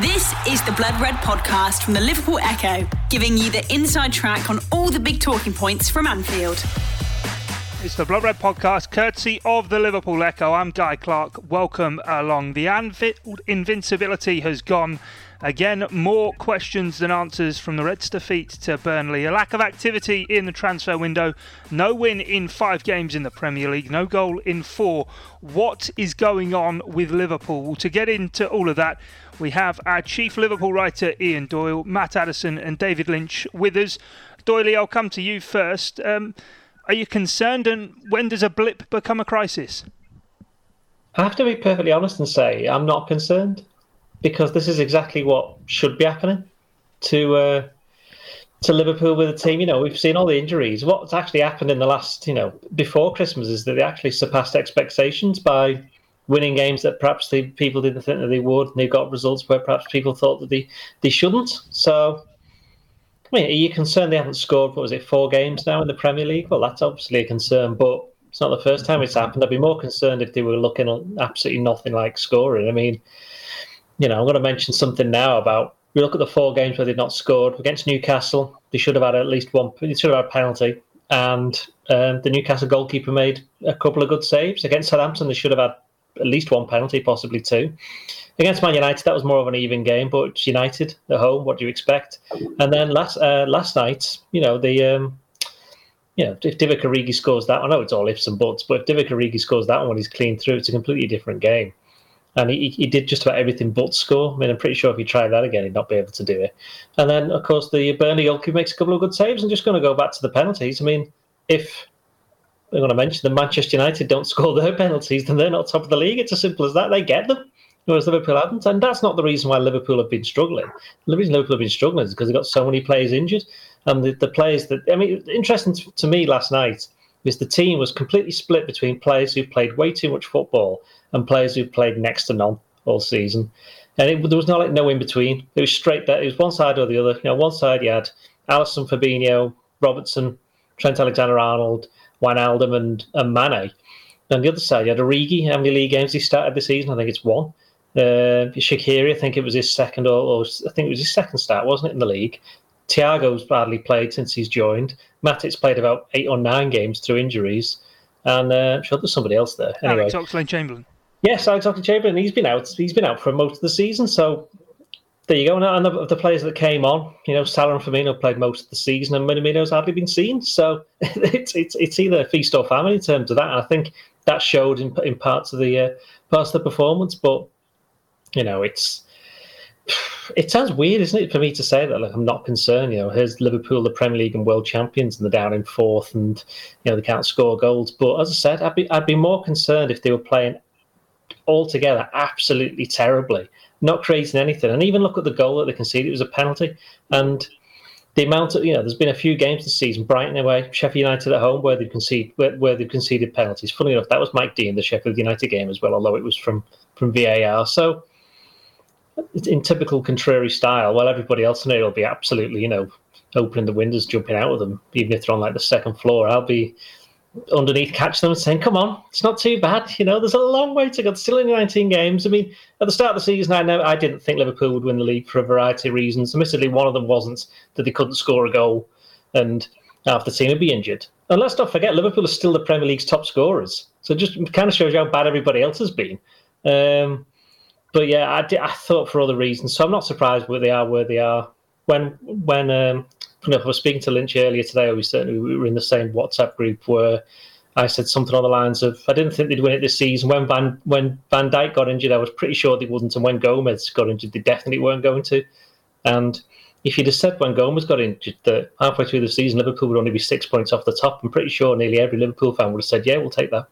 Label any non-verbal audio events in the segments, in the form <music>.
This is the Blood Red podcast from the Liverpool Echo, giving you the inside track on all the big talking points from Anfield. It's the Blood Red podcast, courtesy of the Liverpool Echo. I'm Guy Clark. Welcome along. The Anfield invincibility has gone Again, more questions than answers from the Reds' defeat to Burnley. A lack of activity in the transfer window. No win in five games in the Premier League. No goal in four. What is going on with Liverpool? To get into all of that, we have our chief Liverpool writer Ian Doyle, Matt Addison, and David Lynch with us. Doyle, I'll come to you first. Um, are you concerned, and when does a blip become a crisis? I have to be perfectly honest and say I'm not concerned because this is exactly what should be happening to uh, to Liverpool with the team. You know, we've seen all the injuries. What's actually happened in the last, you know, before Christmas is that they actually surpassed expectations by winning games that perhaps the people didn't think that they would, and they got results where perhaps people thought that they, they shouldn't. So, I mean, are you concerned they haven't scored, what was it, four games now in the Premier League? Well, that's obviously a concern, but it's not the first time it's happened. I'd be more concerned if they were looking absolutely nothing like scoring. I mean, you know, I'm going to mention something now about we look at the four games where they've not scored against Newcastle. They should have had at least one. They should have had a penalty, and um, the Newcastle goalkeeper made a couple of good saves against Southampton. They should have had at least one penalty, possibly two. Against Man United, that was more of an even game, but United at home. What do you expect? And then last uh, last night, you know, the um, you know, if Divock Origi scores that, I know it's all ifs and buts, but if Divock Origi scores that one when he's clean through, it's a completely different game and he, he did just about everything but score. I mean, I'm pretty sure if he tried that again, he'd not be able to do it. And then, of course, the Burnley goalkeeper makes a couple of good saves. and just going to go back to the penalties. I mean, if I'm going to mention that Manchester United don't <laughs> score their penalties, then they're not top of the league. It's as simple as that. They get them, whereas Liverpool haven't. And that's not the reason why Liverpool have been struggling. The reason Liverpool have been struggling is because they've got so many players injured. And the, the players that, I mean, interesting to me last night is the team was completely split between players who played way too much football and players who played next to none all season. And it, there was not like no in between. It was straight that it was one side or the other. You know, one side you had Alisson, Fabinho, Robertson, Trent Alexander-Arnold, Wijnaldum, and and Mane. And the other side you had Origi. How many league games he started this season? I think it's one. Uh, Shaqiri, I think it was his second, or, or, I think it was his second start, wasn't it, in the league? Thiago's badly played since he's joined. Matip's played about eight or nine games through injuries, and uh, I'm sure there's somebody else there. Anyway, Alex Oxlade-Chamberlain. Yes, Alexander Chamberlain. He's been out. He's been out for most of the season. So there you go. And of the, players that came on, you know, Salah and Firmino played most of the season, and Minamino's hardly been seen. So <laughs> it's it's it's either feast or famine in terms of that. And I think that showed in in parts of the uh, parts of the performance. But you know, it's it sounds weird, isn't it, for me to say that? Like, I'm not concerned. You know, here's Liverpool, the Premier League and world champions, and they're down in fourth, and you know they can't score goals. But as I said, I'd be I'd be more concerned if they were playing altogether absolutely terribly, not creating anything. And even look at the goal that they conceded; it was a penalty. And the amount of you know, there's been a few games this season, Brighton away, Sheffield United at home, where they've conceded where, where they've conceded penalties. Funny enough, that was Mike Dean, the Sheffield United game as well, although it was from from VAR. So in typical contrary style, while everybody else in it will be absolutely, you know, opening the windows, jumping out of them, even if they're on like the second floor, I'll be underneath catch them and saying, "Come on, it's not too bad." You know, there's a long way to go. Still in 19 games. I mean, at the start of the season, I know I didn't think Liverpool would win the league for a variety of reasons. Admittedly, one of them wasn't that they couldn't score a goal, and half the team would be injured. And let's not forget, Liverpool are still the Premier League's top scorers. So it just kind of shows you how bad everybody else has been. Um, but yeah, I, did, I thought for other reasons. So I'm not surprised where they are where they are. When when um, you know, I was speaking to Lynch earlier today. We certainly we were in the same WhatsApp group where I said something on the lines of, "I didn't think they'd win it this season." When Van when Van Dijk got injured, I was pretty sure they wouldn't, and when Gomez got injured, they definitely weren't going to. And if you'd have said when Gomez got injured that halfway through the season Liverpool would only be six points off the top, I'm pretty sure nearly every Liverpool fan would have said, "Yeah, we'll take that."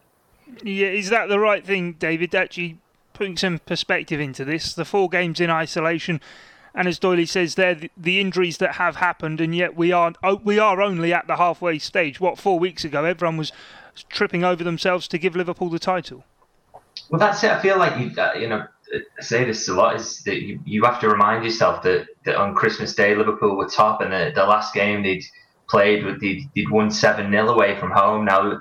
Yeah, is that the right thing, David? Actually, putting some perspective into this, the four games in isolation and as Doyley says, they're the, the, injuries that have happened, and yet we are oh, we are only at the halfway stage. What four weeks ago, everyone was tripping over themselves to give Liverpool the title. Well, that's it. I feel like you uh, you know I say this a lot is that you, you have to remind yourself that, that on Christmas Day Liverpool were top, and the, the last game they'd played they'd, they'd won seven 0 away from home. Now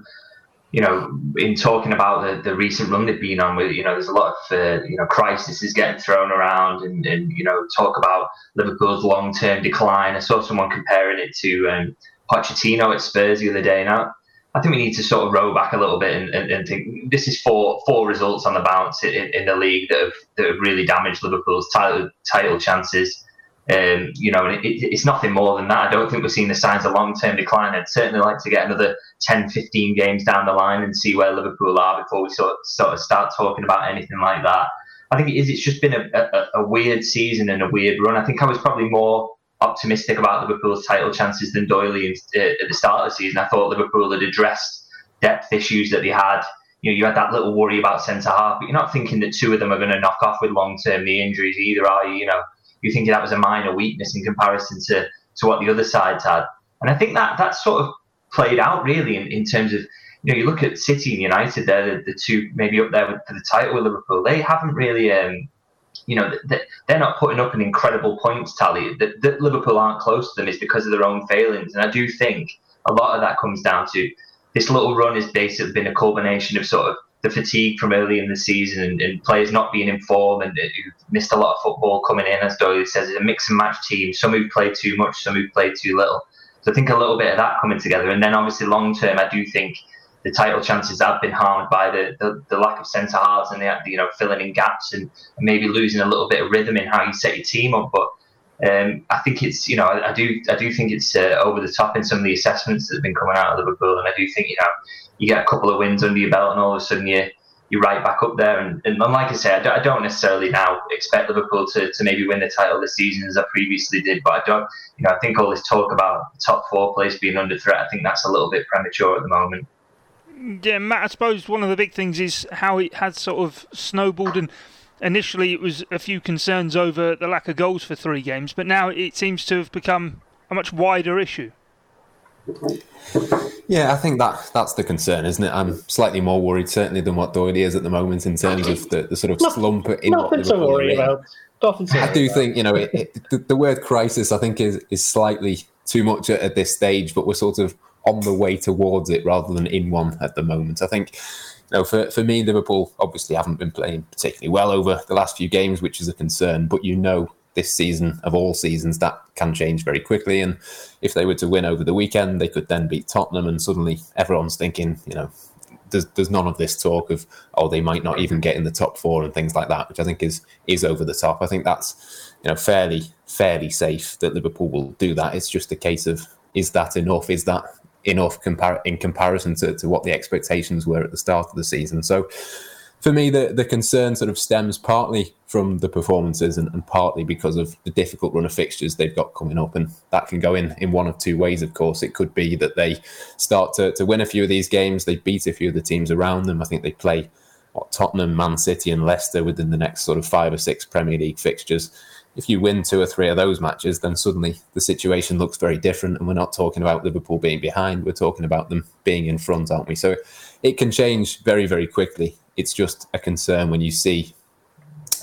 you know, in talking about the, the recent run they've been on, with you know, there's a lot of uh, you know crisis is getting thrown around, and, and you know, talk about Liverpool's long term decline. I saw someone comparing it to um, Pochettino at Spurs the other day. Now, I think we need to sort of row back a little bit and, and, and think this is four four results on the bounce in, in, the league that have that have really damaged Liverpool's title title chances. Um, you know, it, it's nothing more than that. I don't think we're seeing the signs of long term decline. I'd certainly like to get another 10, 15 games down the line and see where Liverpool are before we sort, sort of start talking about anything like that. I think it is. It's just been a, a, a weird season and a weird run. I think I was probably more optimistic about Liverpool's title chances than Doyley uh, at the start of the season. I thought Liverpool had addressed depth issues that they had. You know, you had that little worry about centre half, but you're not thinking that two of them are going to knock off with long term knee injuries either, are you? You know, you thinking that was a minor weakness in comparison to to what the other sides had. And I think that that sort of played out really in, in terms of you know you look at City and United, they're the, the two maybe up there with, for the title with Liverpool. They haven't really. Um, you know, they're not putting up an incredible points tally. That, that Liverpool aren't close to them is because of their own failings. And I do think a lot of that comes down to this little run has basically been a culmination of sort of the fatigue from early in the season and, and players not being in form and who've missed a lot of football coming in, as Doyle says, it's a mix and match team. Some who've played too much, some who've played too little. So I think a little bit of that coming together. And then obviously long term, I do think the title chances have been harmed by the, the, the lack of centre halves and the you know filling in gaps and, maybe losing a little bit of rhythm in how you set your team up. But um, I think it's you know I, I, do I do think it's uh, over the top in some of the assessments that have been coming out of Liverpool, and I do think you know you get a couple of wins under your belt, and all of a sudden you you're right back up there. And, and like I say, I don't, I don't, necessarily now expect Liverpool to, to maybe win the title this season as I previously did. But I don't, you know, I think all this talk about top four place being under threat, I think that's a little bit premature at the moment. Yeah, Matt, I suppose one of the big things is how it has sort of snowballed. And initially, it was a few concerns over the lack of goals for three games, but now it seems to have become a much wider issue. Yeah, I think that that's the concern, isn't it? I'm slightly more worried, certainly, than what Doyle is at the moment in terms of the, the sort of slump in nothing to worry about. I do think you know it, it, the, the, word crisis. I think is is slightly too much at, at, this stage, but we're sort of on the way towards it rather than in one at the moment. I think. You know, for, for me, Liverpool obviously haven't been playing particularly well over the last few games, which is a concern. But you know this season of all seasons that can change very quickly. And if they were to win over the weekend they could then beat Tottenham. And suddenly everyone's thinking you know there's, there's none of this talk of oh they might not even get in the top four and things like that which I think is is over the top. I think that's you know fairly fairly safe that Liverpool will do that. It's just a case of is that enough? Is that enough compar- in comparison to, to what the expectations were at the start of the season? So for me, the, the concern sort of stems partly from the performances and, and, partly because of the difficult run of fixtures they've got coming up. And that can go in, in one of two ways, of course. It could be that they start to, to win a few of these games, they beat a few of the teams around them. I think they play what, Tottenham, Man City, and Leicester within the next sort of five or six Premier League fixtures. If you win two or three of those matches, then suddenly the situation looks very different. And we're not talking about Liverpool being behind, we're talking about them being in front, aren't we? So it can change very, very quickly it's just a concern when you see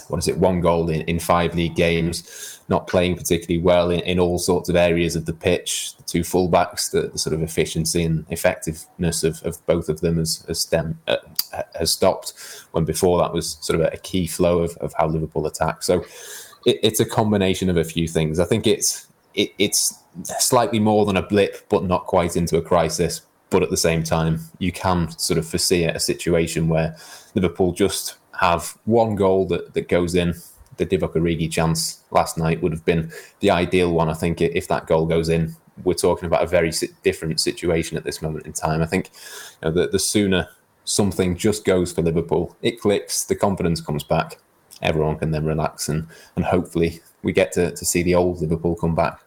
what is it, one goal in, in five league games, not playing particularly well in, in all sorts of areas of the pitch. The two fullbacks, the, the sort of efficiency and effectiveness of, of both of them has, has, stem, uh, has stopped when before that was sort of a key flow of, of how Liverpool attack. So it, it's a combination of a few things. I think it's it, it's slightly more than a blip, but not quite into a crisis. But at the same time, you can sort of foresee a situation where Liverpool just have one goal that, that goes in. The Divock Origi chance last night would have been the ideal one. I think if that goal goes in, we're talking about a very different situation at this moment in time. I think you know, the, the sooner something just goes for Liverpool, it clicks, the confidence comes back, everyone can then relax, and, and hopefully we get to, to see the old Liverpool come back.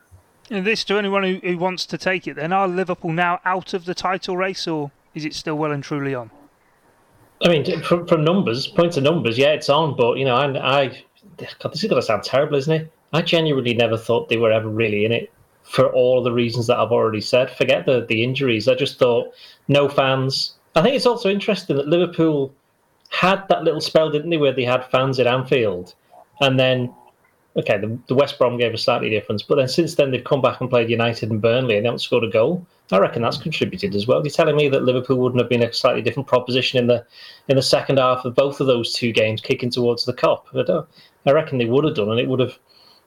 And this to anyone who, who wants to take it, then are Liverpool now out of the title race, or is it still well and truly on? I mean, from, from numbers, points of numbers, yeah, it's on. But you know, I, I God, this is going to sound terrible, isn't it? I genuinely never thought they were ever really in it for all the reasons that I've already said. Forget the the injuries. I just thought no fans. I think it's also interesting that Liverpool had that little spell, didn't they, where they had fans at Anfield, and then okay, the, the West Brom game was slightly different, but then since then they've come back and played United and Burnley and they haven't scored a goal. I reckon that's contributed as well. You're telling me that Liverpool wouldn't have been a slightly different proposition in the in the second half of both of those two games, kicking towards the Kop. I, don't, I reckon they would have done, and it would have.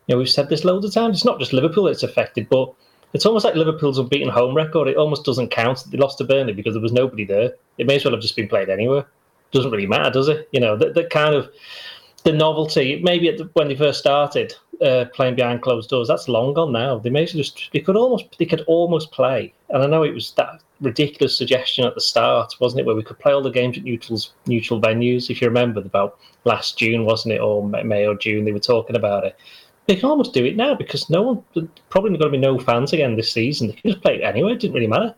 You know, we've said this loads of times. It's not just Liverpool that's affected, but it's almost like Liverpool's unbeaten home record. It almost doesn't count. They lost to Burnley because there was nobody there. It may as well have just been played anywhere. Doesn't really matter, does it? You know, that kind of the novelty. Maybe the, when they first started uh, playing behind closed doors, that's long gone now. They may just they could almost they could almost play. And I know it was that ridiculous suggestion at the start, wasn't it, where we could play all the games at neutrals neutral venues. If you remember about last June, wasn't it, or May or June, they were talking about it. They can almost do it now because no one probably going to be no fans again this season. They can just play it anyway. It didn't really matter.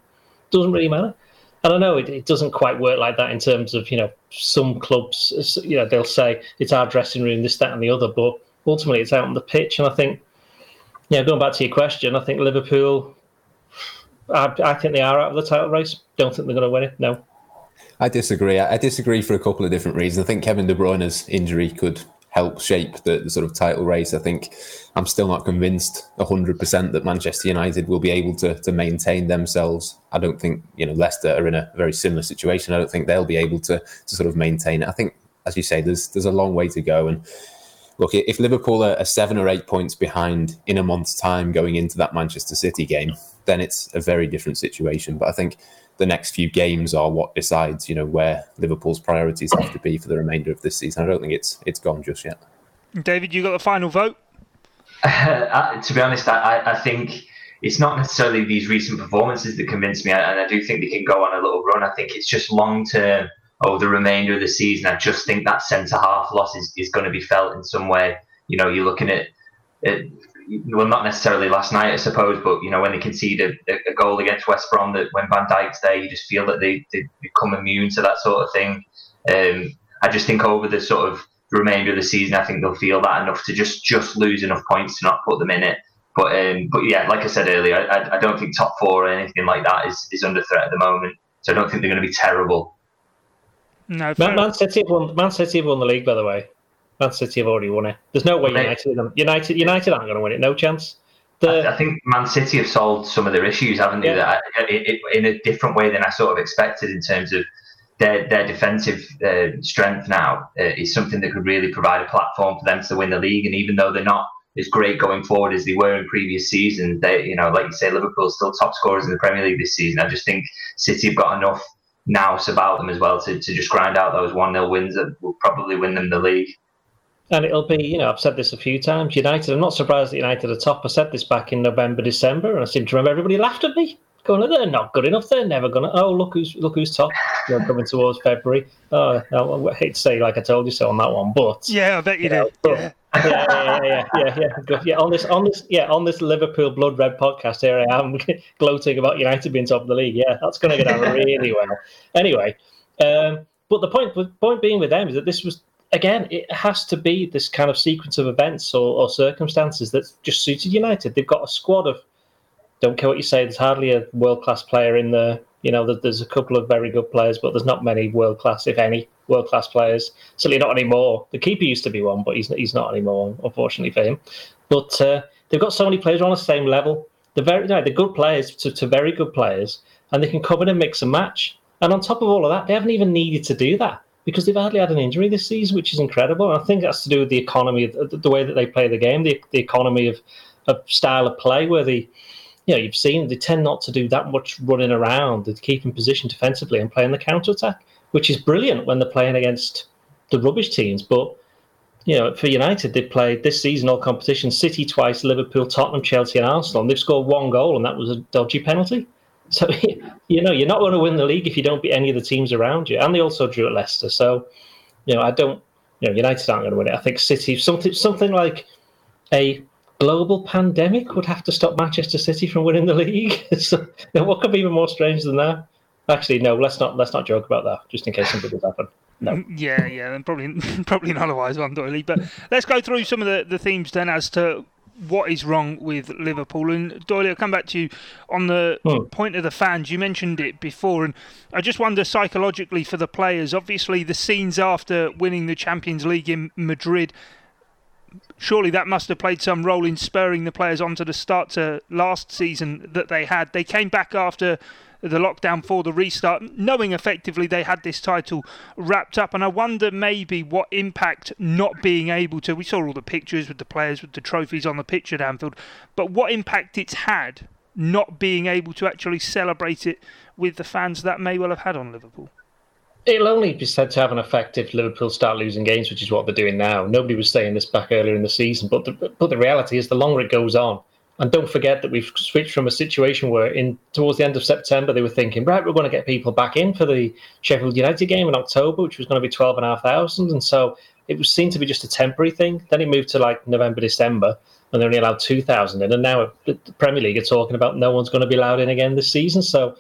Doesn't really matter. I know it, it, doesn't quite work like that in terms of, you know, some clubs, you know, they'll say it's our dressing room, this, that, and the other, but ultimately it's out on the pitch. And I think, yeah, going back to your question, I think Liverpool, I, I think they are out of the title race. Don't think they're going to win it. No. I disagree. I disagree for a couple of different reasons. I think Kevin De Bruyne's injury could help shape the, the, sort of title race. I think I'm still not convinced 100% that Manchester United will be able to, to maintain themselves. I don't think, you know, Leicester are in a very similar situation. I don't think they'll be able to, to sort of maintain it. I think, as you say, there's there's a long way to go. And look, if Liverpool are, seven or eight points behind in a month's time going into that Manchester City game, then it's a very different situation. But I think the next few games are what decides, you know, where Liverpool's priorities have to be for the remainder of this season. I don't think it's it's gone just yet. David, you got the final vote. <laughs> Uh, to be honest, I, I think it's not necessarily these recent performances that convince me, and I do think they can go on a little run. I think it's just long term over the remainder of the season. I just think that centre half loss is, is going to be felt in some way. You know, you're looking at, at well, not necessarily last night, I suppose, but you know when they concede a, a goal against West Brom, that when Van Dijk's there, you just feel that they, they become immune to that sort of thing. Um, I just think over the sort of remainder of the season, I think they'll feel that enough to just just lose enough points to not put them in it. But um, but yeah, like I said earlier, I, I don't think top four or anything like that is, is under threat at the moment. So I don't think they're going to be terrible. No, Man, Man City have won. Man City have won the league, by the way. Man City have already won it. There's no way United, United, United aren't going to win it. No chance. The, I, think Man City have solved some of their issues, haven't they? Yeah. That it, it, in a different way than I sort of expected in terms of their their defensive uh, strength now uh, is something that could really provide a platform for them to win the league. And even though they're not as great going forward as they were in previous seasons, they you know like you say, Liverpool still top scorers in the Premier League this season. I just think City have got enough nous about them as well to, to just grind out those one 0 wins that will probably win them the league. And it'll be, you know, I've said this a few times. United, I'm not surprised that United are top. I said this back in November, December, and I seem to remember everybody laughed at me, going, "They're not good enough. They're never gonna." Oh, look who's look who's top. You know, coming towards February. Oh, I, hate to say like I told you so on that one, but yeah, I bet you, you know, did. <laughs> yeah. yeah, yeah, yeah, yeah, yeah, yeah. On this, on this, yeah, on this Liverpool Blood Red podcast, here I am <laughs> gloating about United being top of the league. Yeah, that's going to go down really well. Anyway, um, but the point, the point being with them is that this was again, it has to be this kind of sequence of events or, or circumstances that's just suited United. They've got a squad of, don't care what you say, there's hardly a world class player in there. You know, there's a couple of very good players, but there's not many world class, if any, world class players. Certainly not anymore. The keeper used to be one, but he's he's not anymore, unfortunately for him. But uh, they've got so many players on the same level. They're very, they're good players to, to very good players, and they can come in and mix and match. And on top of all of that, they haven't even needed to do that because they've hardly had an injury this season, which is incredible. And I think that's to do with the economy, the, the way that they play the game, the, the economy of, of style of play, where they, you know, you've seen they tend not to do that much running around. They keep in position defensively and play in the counter attack, which is brilliant when they're playing against the rubbish teams. But you know, for United, they played this season all competitions: City twice, Liverpool, Tottenham, Chelsea, and Arsenal. And they've scored one goal, and that was a dodgy penalty. So <laughs> you know you're not going to win the league if you don't beat any of the teams around you. And they also drew at Leicester, so you know I don't. You know United aren't going to win it. I think City something something like a global pandemic would have to stop Manchester City from winning the league. <laughs> so you know, what could be even more strange than that? Actually, no. Let's not let's not joke about that, just in case something does happen. No. Mm, yeah, yeah, and probably <laughs> probably not otherwise Doyley. But let's go through some of the, the themes then as to what is wrong with Liverpool. And Doyle, I'll come back to you on the hmm. point of the fans. You mentioned it before, and I just wonder psychologically for the players. Obviously, the scenes after winning the Champions League in Madrid surely that must have played some role in spurring the players on to the start to last season that they had. They came back after the lockdown for the restart, knowing effectively they had this title wrapped up. And I wonder maybe what impact not being able to. We saw all the pictures with the players with the trophies on the pitch at Anfield, but what impact it's had not being able to actually celebrate it with the fans that may well have had on Liverpool. It'll only be said to have an effect if Liverpool start losing games, which is what they're doing now. Nobody was saying this back earlier in the season, but the, but the reality is, the longer it goes on, and don't forget that we've switched from a situation where, in towards the end of September, they were thinking, right, we're going to get people back in for the Sheffield United game in October, which was going to be twelve and a half thousand, and so it was seen to be just a temporary thing. Then it moved to like November, December, and they're only allowed two thousand in, and now the Premier League are talking about no one's going to be allowed in again this season. So,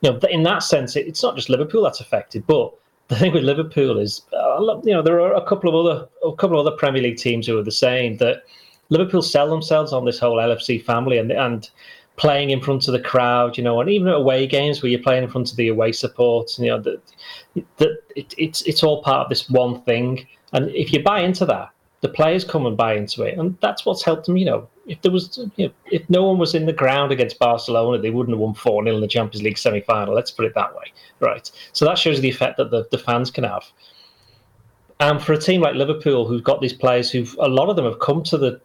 you know, in that sense, it's not just Liverpool that's affected, but the thing with Liverpool is, uh, you know, there are a couple of other a couple of other Premier League teams who are the same that Liverpool sell themselves on this whole LFC family and and playing in front of the crowd, you know, and even at away games where you're playing in front of the away support, you know, that that it, it's it's all part of this one thing. And if you buy into that, the players come and buy into it, and that's what's helped them. You know, if there was, you know, if no one was in the ground against Barcelona, they wouldn't have won four 0 in the Champions League semi final. Let's put it that way, right? So that shows the effect that the, the fans can have. And for a team like Liverpool, who've got these players who've a lot of them have come to the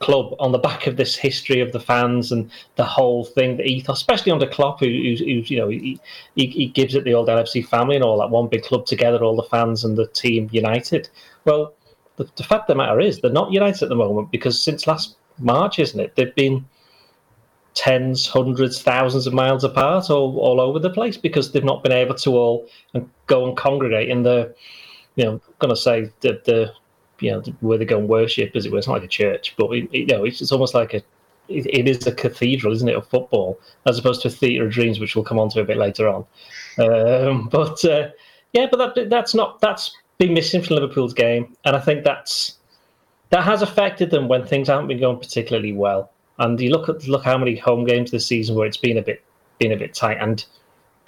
club on the back of this history of the fans and the whole thing, the ethos, especially under Klopp, who, who, who you know, he, he, he, gives it the old LFC family and all that one big club together, all the fans and the team united. Well, the, the fact of the matter is they're not united at the moment because since last March, isn't it? They've been tens, hundreds, thousands of miles apart, all, all over the place because they've not been able to all go and congregate in the, you know, I'm going to say the, the you know where they go and worship, as it were. It's not like a church, but it, you know, it's, it's almost like a it, it is a cathedral, isn't it, of football, as opposed to a theatre of dreams, which we'll come on to a bit later on. Um, <laughs> but uh, yeah, but that, that's not that's been missing from Liverpool's game, and I think that's that has affected them when things haven't been going particularly well. And you look at look how many home games this season where it's been a bit been a bit tight, and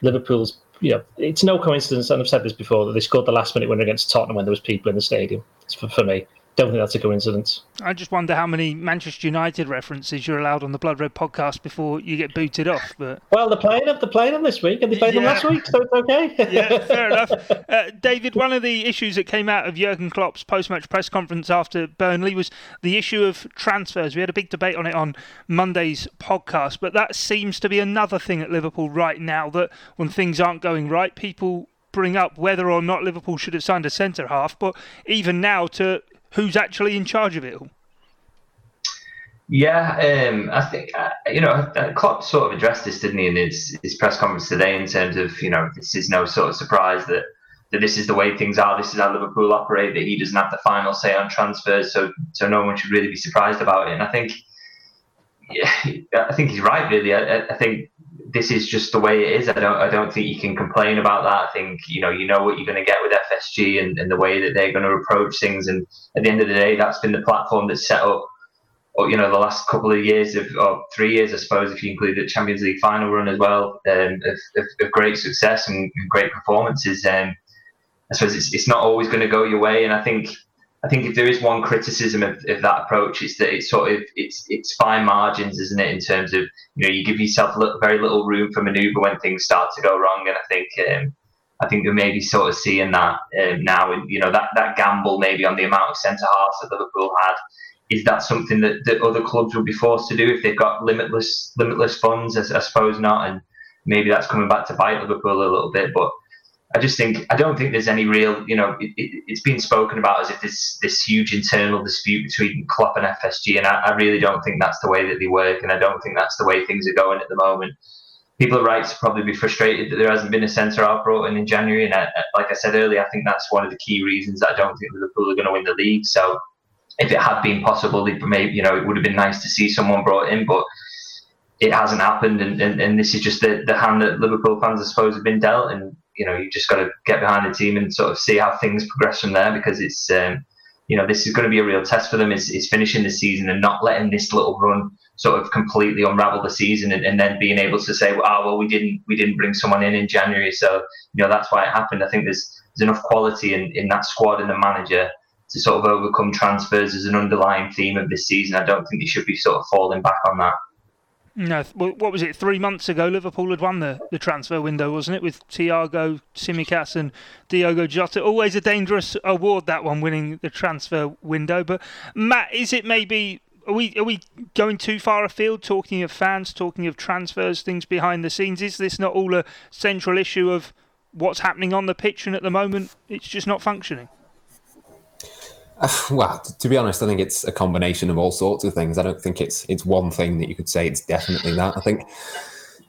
Liverpool's you know it's no coincidence, and I've said this before that they scored the last minute winner against Tottenham when there was people in the stadium. For, for me don't think that's a coincidence. I just wonder how many Manchester United references you're allowed on the Blood Red podcast before you get booted off. But well, they're playing them. They're playing them this week, and they played yeah. them last week, so it's okay. yeah, fair enough. <laughs> Uh, David, one of the issues that came out of Jurgen Klopp's post-match press conference after Burnley was the issue of transfers. We had a big debate on it on Monday's podcast, but that seems to be another thing at Liverpool right now. That when things aren't going right, people bring up whether or not Liverpool should have signed a centre half, but even now to who's actually in charge of it all? Yeah, um, I think uh, you know uh, Klopp sort of addressed this, didn't he, in his, his press conference today, in terms of you know this is no sort of surprise that that this is the way things are, this is how Liverpool operate, that he doesn't have the final say on transfers, so so no one should really be surprised about it. And I think, yeah, I think he's right. Really, I, I think this is just the way it is. I don't I don't think you can complain about that. I think you know you know what you're going to get with FSG and, and the way that they're going to approach things. And at the end of the day, that's been the platform that's set up. Or, you know, the last couple of years of, or three years, I suppose, if you include the Champions League final run as well, um, of, of, of, great success and great performances. Um, I suppose it's, it's not always going to go your way, and I think I think if there is one criticism of, of, that approach, it's that it's sort of it's it's fine margins, isn't it? In terms of you know you give yourself very little room for manoeuvre when things start to go wrong, and I think um, I think we're maybe sort of seeing that um, now. And you know that that gamble maybe on the amount of centre halves that Liverpool had. Is that something that, that other clubs will be forced to do if they've got limitless limitless funds? I, I suppose not, and maybe that's coming back to bite Liverpool a little bit, but. I just think I don't think there's any real, you know, it, it, it's been spoken about as if there's this huge internal dispute between Klopp and FSG, and I, I, really don't think that's the way that they work, and I don't think that's the way things are going at the moment. People are right to probably be frustrated that there hasn't been a centre half brought in in January, and I, like I said earlier, I think that's one of the key reasons I don't think Liverpool are going to win the league. So, if it had been possible, maybe you know it would have been nice to see someone brought in, but it hasn't happened, and, and, and this is just the, the hand that Liverpool fans, I suppose, have been dealt, and you know you just got to get behind the team and sort of see how things progress from there because it's um, you know this is going to be a real test for them is, is finishing the season and not letting this little run sort of completely unravel the season and, and then being able to say oh well we didn't we didn't bring someone in in January so you know that's why it happened I think there's there's enough quality in, in that squad and the manager to sort of overcome transfers as an underlying theme of this season. I don't think they should be sort of falling back on that. No, what was it? Three months ago, Liverpool had won the, the transfer window, wasn't it? With Thiago, Tsimikas, and Diogo Jota. Always a dangerous award that one, winning the transfer window. But Matt, is it maybe are we are we going too far afield? Talking of fans, talking of transfers, things behind the scenes. Is this not all a central issue of what's happening on the pitch, and at the moment it's just not functioning? <sighs> Well, to be honest, I think it's a combination of all sorts of things. I don't think it's it's one thing that you could say it's definitely that. I think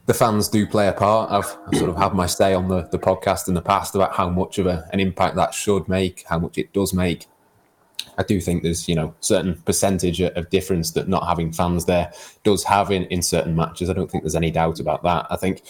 the fans do play a part. I've, I've sort of had my say on the, the podcast in the past about how much of a, an impact that should make, how much it does make. I do think there's you know certain percentage of difference that not having fans there does have in, in certain matches. I don't think there's any doubt about that. I think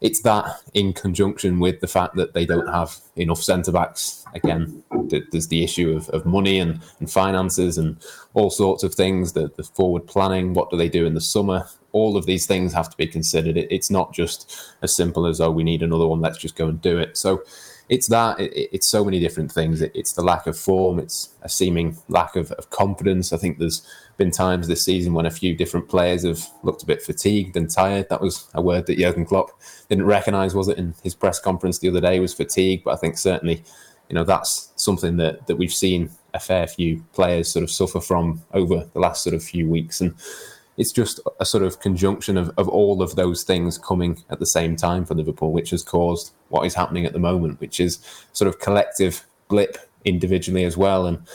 it's that in conjunction with the fact that they don't have enough centre backs. Again, there's the issue of, of money and, and finances and all sorts of things. The, the forward planning, what do they do in the summer? All of these things have to be considered. It, it's not just as simple as oh, we need another one. Let's just go and do it. So it's that it, it's so many different things it, it's the lack of form it's a seeming lack of, of, confidence i think there's been times this season when a few different players have looked a bit fatigued and tired that was a word that jurgen klopp didn't recognize was it in his press conference the other day was fatigue but i think certainly you know that's something that that we've seen a fair few players sort of suffer from over the last sort of few weeks and it's just a sort of conjunction of, of all of those things coming at the same time for Liverpool, which has caused what is happening at the moment, which is sort of collective blip individually as well. And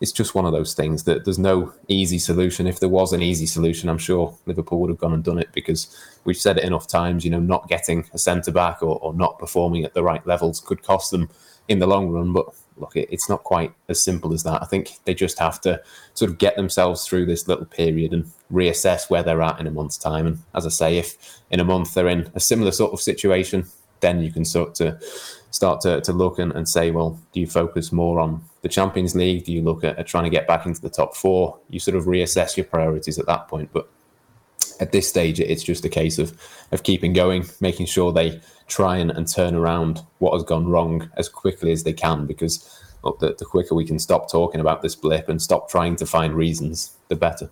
it's just one of those things that there's no easy solution. If there was an easy solution, I'm sure Liverpool would have gone and done it because we've said it enough times, you know, not getting a centre back or, or not performing at the right levels could cost them in the long run. But look, it's not quite as simple as that. I think they just have to sort of get themselves through this little period and reassess where they're at in a month's time. And as I say, if in a month they're in a similar sort of situation, then you can sort to start to, to look and, and say, well, do you focus more on the Champions League? Do you look at, at trying to get back into the top four? You sort of reassess your priorities at that point. But at this stage, it's just a case of of keeping going, making sure they try and, and turn around what has gone wrong as quickly as they can. Because look, the, the quicker we can stop talking about this blip and stop trying to find reasons, the better.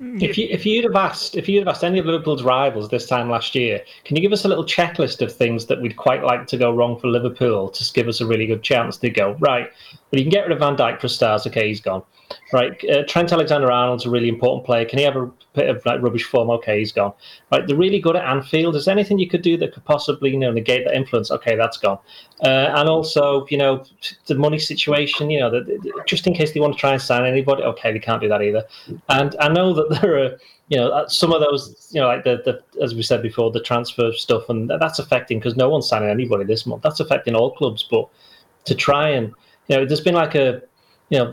Mm. If you if you'd have asked if you'd have asked any of Liverpool's rivals this time last year, can you give us a little checklist of things that we'd quite like to go wrong for Liverpool to give us a really good chance to go right? But you can get rid of Van Dijk for stars. Okay, he's gone. Right, uh, Trent Alexander-Arnold's a really important player. Can he have a bit of like rubbish form? Okay, he's gone. Right, they're really good at Anfield. Is there anything you could do that could possibly you know negate that influence? Okay, that's gone. Uh, and also, you know, the money situation. You know, the, just in case they want to try and sign anybody. Okay, they can't do that either. And I know that <laughs> there are you know uh, some of those you know like the, the as we said before the transfer stuff and that's affecting because no one's signing anybody this month. That's affecting all clubs, but to try and you know, there's been like a you know,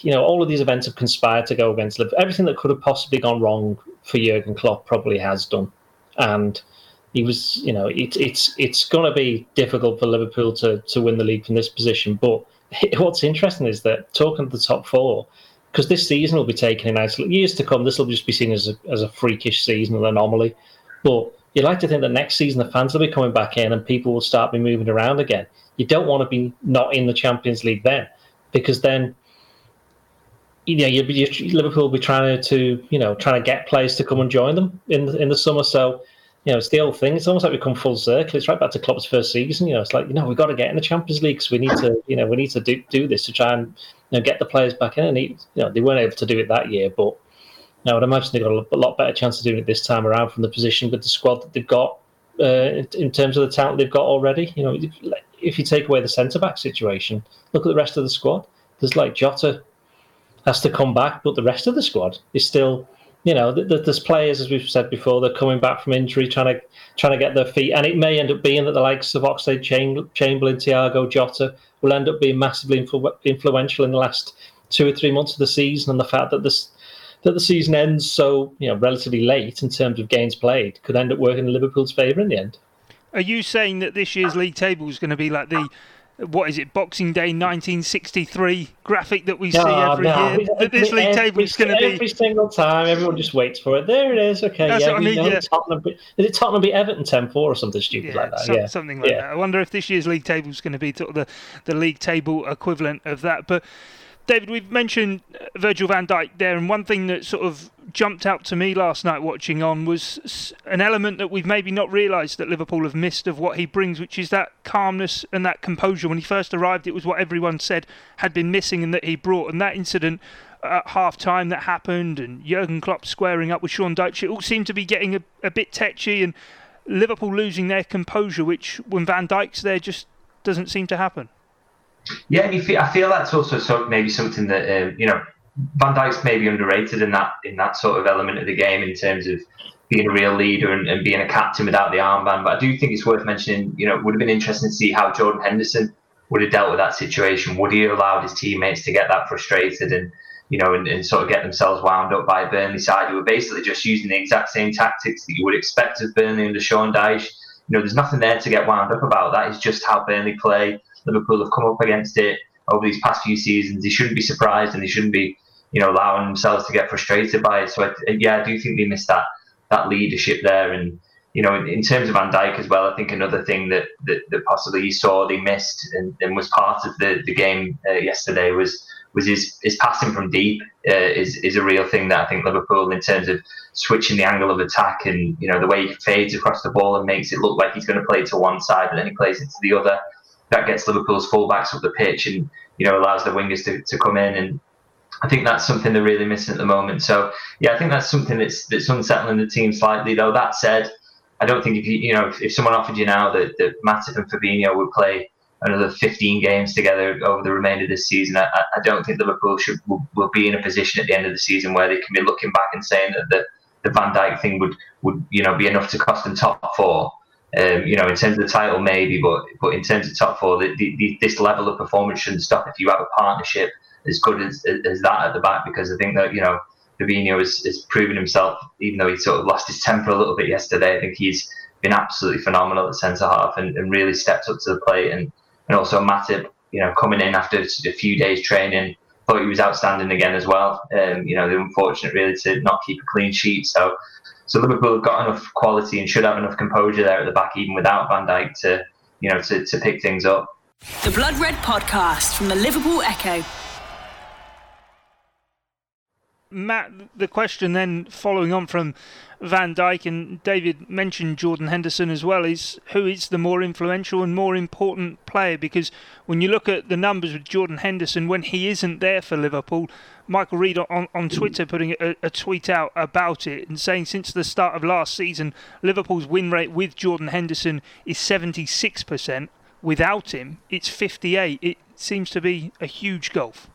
you know, all of these events have conspired to go against Liverpool. Everything that could have possibly gone wrong for Jurgen Klopp probably has done, and he was, you know, it, it's it's going to be difficult for Liverpool to to win the league from this position. But <laughs> what's interesting is that talking to the top four, because this season will be taken in isolation. Years to come, this will just be seen as a, as a freakish season, an anomaly. But you'd like to think that next season the fans will be coming back in and people will start be moving around again. You don't want to be not in the Champions League then because then you know you'd be, Liverpool will be trying to you know trying to get players to come and join them in the, in the summer. So you know it's the old thing. It's almost like we come full circle. It's right back to Klopp's first season. You know, it's like you know we've got to get in the Champions League because we need to you know we need to do do this to try and you know get the players back in. And he, you know they weren't able to do it that year, but I would imagine they've got a lot better chance of doing it this time around from the position with the squad that they've got uh, in terms of the talent they've got already. You know, if you take away the centre back situation, look at the rest of the squad. There's like Jota has to come back, but the rest of the squad is still, you know, there's players as we've said before, they're coming back from injury, trying to trying to get their feet, and it may end up being that the likes of Oxlade Chamberlain, Thiago Jota will end up being massively influ- influential in the last two or three months of the season, and the fact that this that the season ends so you know relatively late in terms of games played could end up working in Liverpool's favour in the end. Are you saying that this year's league table is going to be like the what is it, Boxing Day 1963 graphic that we see ah, every no. year? That this league table is going to be every single time. Everyone just waits for it. There it is. Okay, That's yeah, what I mean, yeah. Tottenham, is it Tottenham beat Everton 10-4 or something stupid yeah, like that? some, yeah, something like yeah. that. I wonder if this year's league table is going to be sort of the the league table equivalent of that, but. David, we've mentioned uh, Virgil van Dijk there, and one thing that sort of jumped out to me last night watching on was an element that we've maybe not realised that Liverpool have missed of what he brings, which is that calmness and that composure. When he first arrived, it was what everyone said had been missing and that he brought. And that incident at half time that happened, and Jurgen Klopp squaring up with Sean Dyche, it all seemed to be getting a, a bit tetchy, and Liverpool losing their composure, which when Van Dijk's there just doesn't seem to happen. Yeah, I feel that's also so, maybe something that um, you know Van Dijk's maybe underrated in that in that sort of element of the game in terms of being a real leader and, and being a captain without the armband. But I do think it's worth mentioning. You know, it would have been interesting to see how Jordan Henderson would have dealt with that situation. Would he have allowed his teammates to get that frustrated and you know, and, and, sort of get themselves wound up by Burnley side who were basically just using the exact same tactics that you would expect of Burnley under Sean Dyche. You know, there's nothing there to get wound up about. That is just how Burnley play. Liverpool have come up against it over these past few seasons. They shouldn't be surprised and they shouldn't be, you know, allowing themselves to get frustrated by it. So, I, yeah, I do think they missed that that leadership there. And, you know, in, in, terms of Van Dijk as well, I think another thing that, that, that possibly he saw they missed and, and was part of the, the game uh, yesterday was was his, his passing from deep uh, is is a real thing that I think Liverpool in terms of switching the angle of attack and you know the way he fades across the ball and makes it look like he's going to play to one side and then he plays it to the other. That gets Liverpool's fullbacks up the pitch and you know allows the wingers to, to come in and I think that's something they're really missing at the moment. So yeah, I think that's something that's that's unsettling the team slightly. Though that said, I don't think if you you know if, if someone offered you now that that Matip and Fabinho would play another 15 games together over the remainder of this season, I, I don't think Liverpool should will, will, be in a position at the end of the season where they can be looking back and saying that the, the Van Dijk thing would, would you know be enough to cost them top four. Um, you know, in terms of the title, maybe, but but in terms of top four, the, the, this level of performance shouldn't stop if you have a partnership as good as, as that at the back. Because I think that you know, Fabinho has, has proven himself, even though he sort of lost his temper a little bit yesterday. I think he's been absolutely phenomenal at centre half and, and really stepped up to the plate and and also Matip, you know, coming in after a few days training, thought he was outstanding again as well. Um, you know, they're unfortunate really to not keep a clean sheet. So, so Liverpool have got enough quality and should have enough composure there at the back, even without Van Dijk, to you know to, to pick things up. The Blood Red Podcast from the Liverpool Echo. Matt, the question then following on from Van Dijk and David mentioned Jordan Henderson as well is who is the more influential and more important player? Because when you look at the numbers with Jordan Henderson when he isn't there for Liverpool Michael Reid on, on mm-hmm. Twitter putting a, a tweet out about it and saying since the start of last season Liverpool's win rate with Jordan Henderson is 76% without him it's 58 it seems to be a huge gulf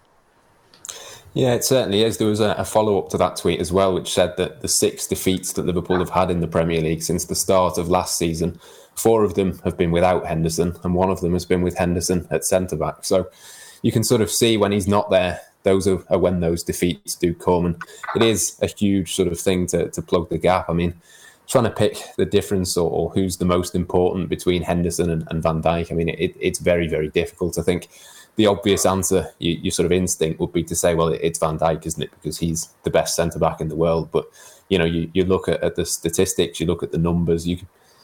yeah, it certainly is. There was a, a follow up to that tweet as well, which said that the six defeats that Liverpool have had in the Premier League since the start of last season, four of them have been without Henderson, and one of them has been with Henderson at centre back. So you can sort of see when he's not there, those are, are, when those defeats do come. And it is a huge sort of thing to, to plug the gap. I mean, trying to pick the difference or, or who's the most important between Henderson and, and Van Dijk, I mean, it, it's very, very difficult. I think the obvious answer, you, your sort of instinct would be to say, well, it's Van Dijk, isn't it? Because he's the best centre back in the world. But you know, you, you look at, at the statistics, you look at the numbers, you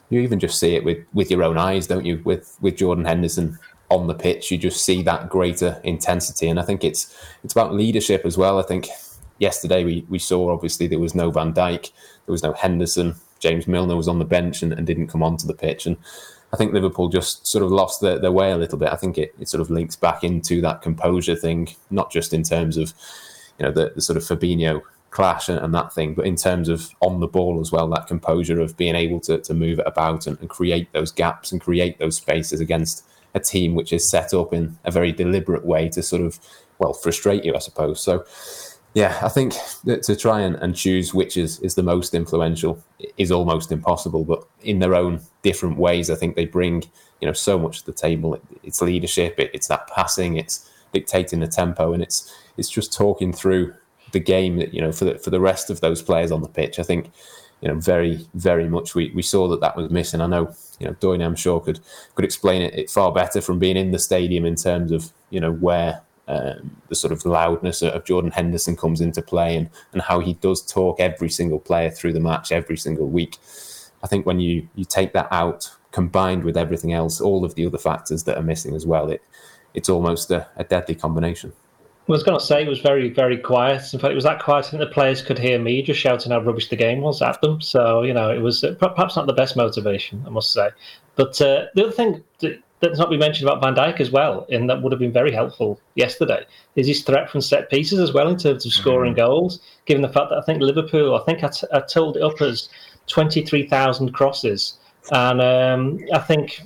you even just see it with, with your own eyes, don't you? With with Jordan Henderson on the pitch, you just see that greater intensity, and I think it's it's about leadership as well. I think yesterday we, we saw obviously there was no Van Dijk, there was no Henderson, James Milner was on the bench and, and didn't come onto the pitch, and I think Liverpool just sort of lost their, their way a little bit. I think it, it sort of links back into that composure thing, not just in terms of you know the, the sort of Fabinho clash and, and, that thing, but in terms of on the ball as well, that composure of being able to, to move it about and, and create those gaps and create those spaces against a team which is set up in a very deliberate way to sort of well frustrate you, I suppose. So yeah, I think to try and, and choose which is, is the most influential is almost impossible. But in their own different ways, I think they bring you know so much to the table. It, it's leadership, it, it's that passing, it's dictating the tempo, and it's it's just talking through the game. That you know for the for the rest of those players on the pitch, I think you know very very much we, we saw that that was missing. I know you know Doyle, I'm sure could could explain it, it far better from being in the stadium in terms of you know where um, the sort of loudness of Jordan Henderson comes into play and, and how he does talk every single player through the match every single week. I think when you, you take that out, combined with everything else, all of the other factors that are missing as well, it it's almost a, a deadly combination. I was going to say it was very, very quiet. In fact, it was that quiet that the players could hear me just shouting how rubbish the game was at them. So, you know, it was uh, perhaps not the best motivation, I must say. But uh, the other thing that, that's not been mentioned about Van Dijk as well, and that would have been very helpful yesterday, is his threat from set pieces as well in terms of scoring mm-hmm. goals, given the fact that I think Liverpool, I think I, t- I told it up as 23,000 crosses. And um, I think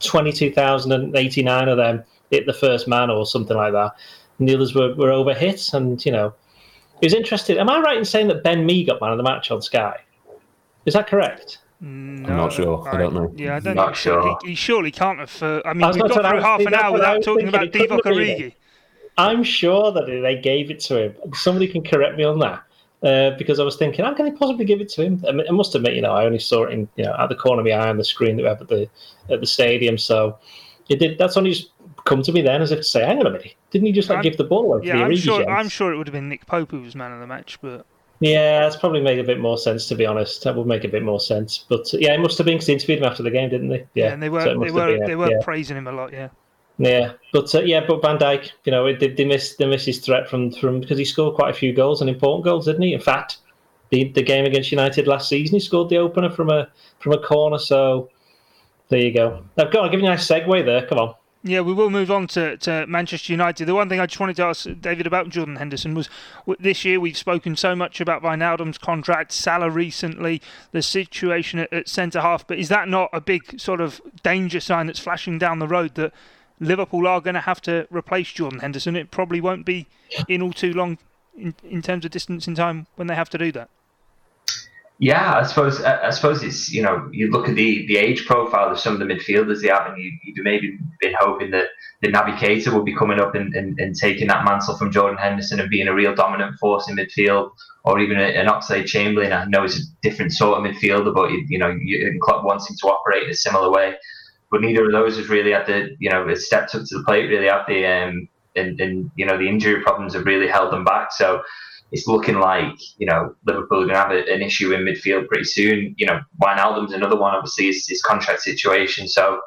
22,089 of them hit the first man or something like that and the others were, were over hits. And, you know, it was interesting. Am I right in saying that Ben Mee got man of the match on Sky? Is that correct? No, I'm not sure. I, I, don't know. Yeah, I don't not sure. He, he, surely can't have. Uh, I mean, I we've got through half an hour without talking about Divock Origi. I'm sure that they gave it to him. Somebody can correct me on that. Uh, because I was thinking, how can they possibly give it to him? I, mean, I must admit, you know, I only saw it in, you know, at the corner of my eye on the screen that we have at the at the stadium. So it did. That's only just come to me then as if to say, hang on a minute, didn't he just like give the ball away? Yeah, I'm sure. I'm sure it would have been Nick Pope who was man of the match, but yeah, that's probably made a bit more sense to be honest. That would make a bit more sense. But yeah, it must have been because they interviewed him after the game, didn't they? Yeah, yeah and they were so they were been, they were yeah. praising him a lot. Yeah. Yeah, but uh, yeah, but Van Dijk, you know, they, they missed they missed his threat from from because he scored quite a few goals and important goals, didn't he? In fact, the the game against United last season, he scored the opener from a from a corner. So there you go. I've got to give you a nice segue there. Come on. Yeah, we will move on to, to Manchester United. The one thing I just wanted to ask David about Jordan Henderson was this year we've spoken so much about Wijnaldum's contract, Salah recently, the situation at, at centre half, but is that not a big sort of danger sign that's flashing down the road that Liverpool are going to have to replace Jordan Henderson? It probably won't be in all too long in, in terms of distance in time when they have to do that. Yeah, I suppose I suppose it's you know you look at the, the age profile of some of the midfielders they have, and you you maybe been hoping that the Keita will be coming up and, and, and taking that mantle from Jordan Henderson and being a real dominant force in midfield, or even an Oxlade Chamberlain. I know he's a different sort of midfielder, but you, you know you, Klopp wants him to operate in a similar way. But neither of those has really had the you know stepped up to the plate. Really have the um and, and you know the injury problems have really held them back. So it's looking like you know Liverpool are going to have a, an issue in midfield pretty soon. You know, Wijnaldum's another one. Obviously, is his contract situation. So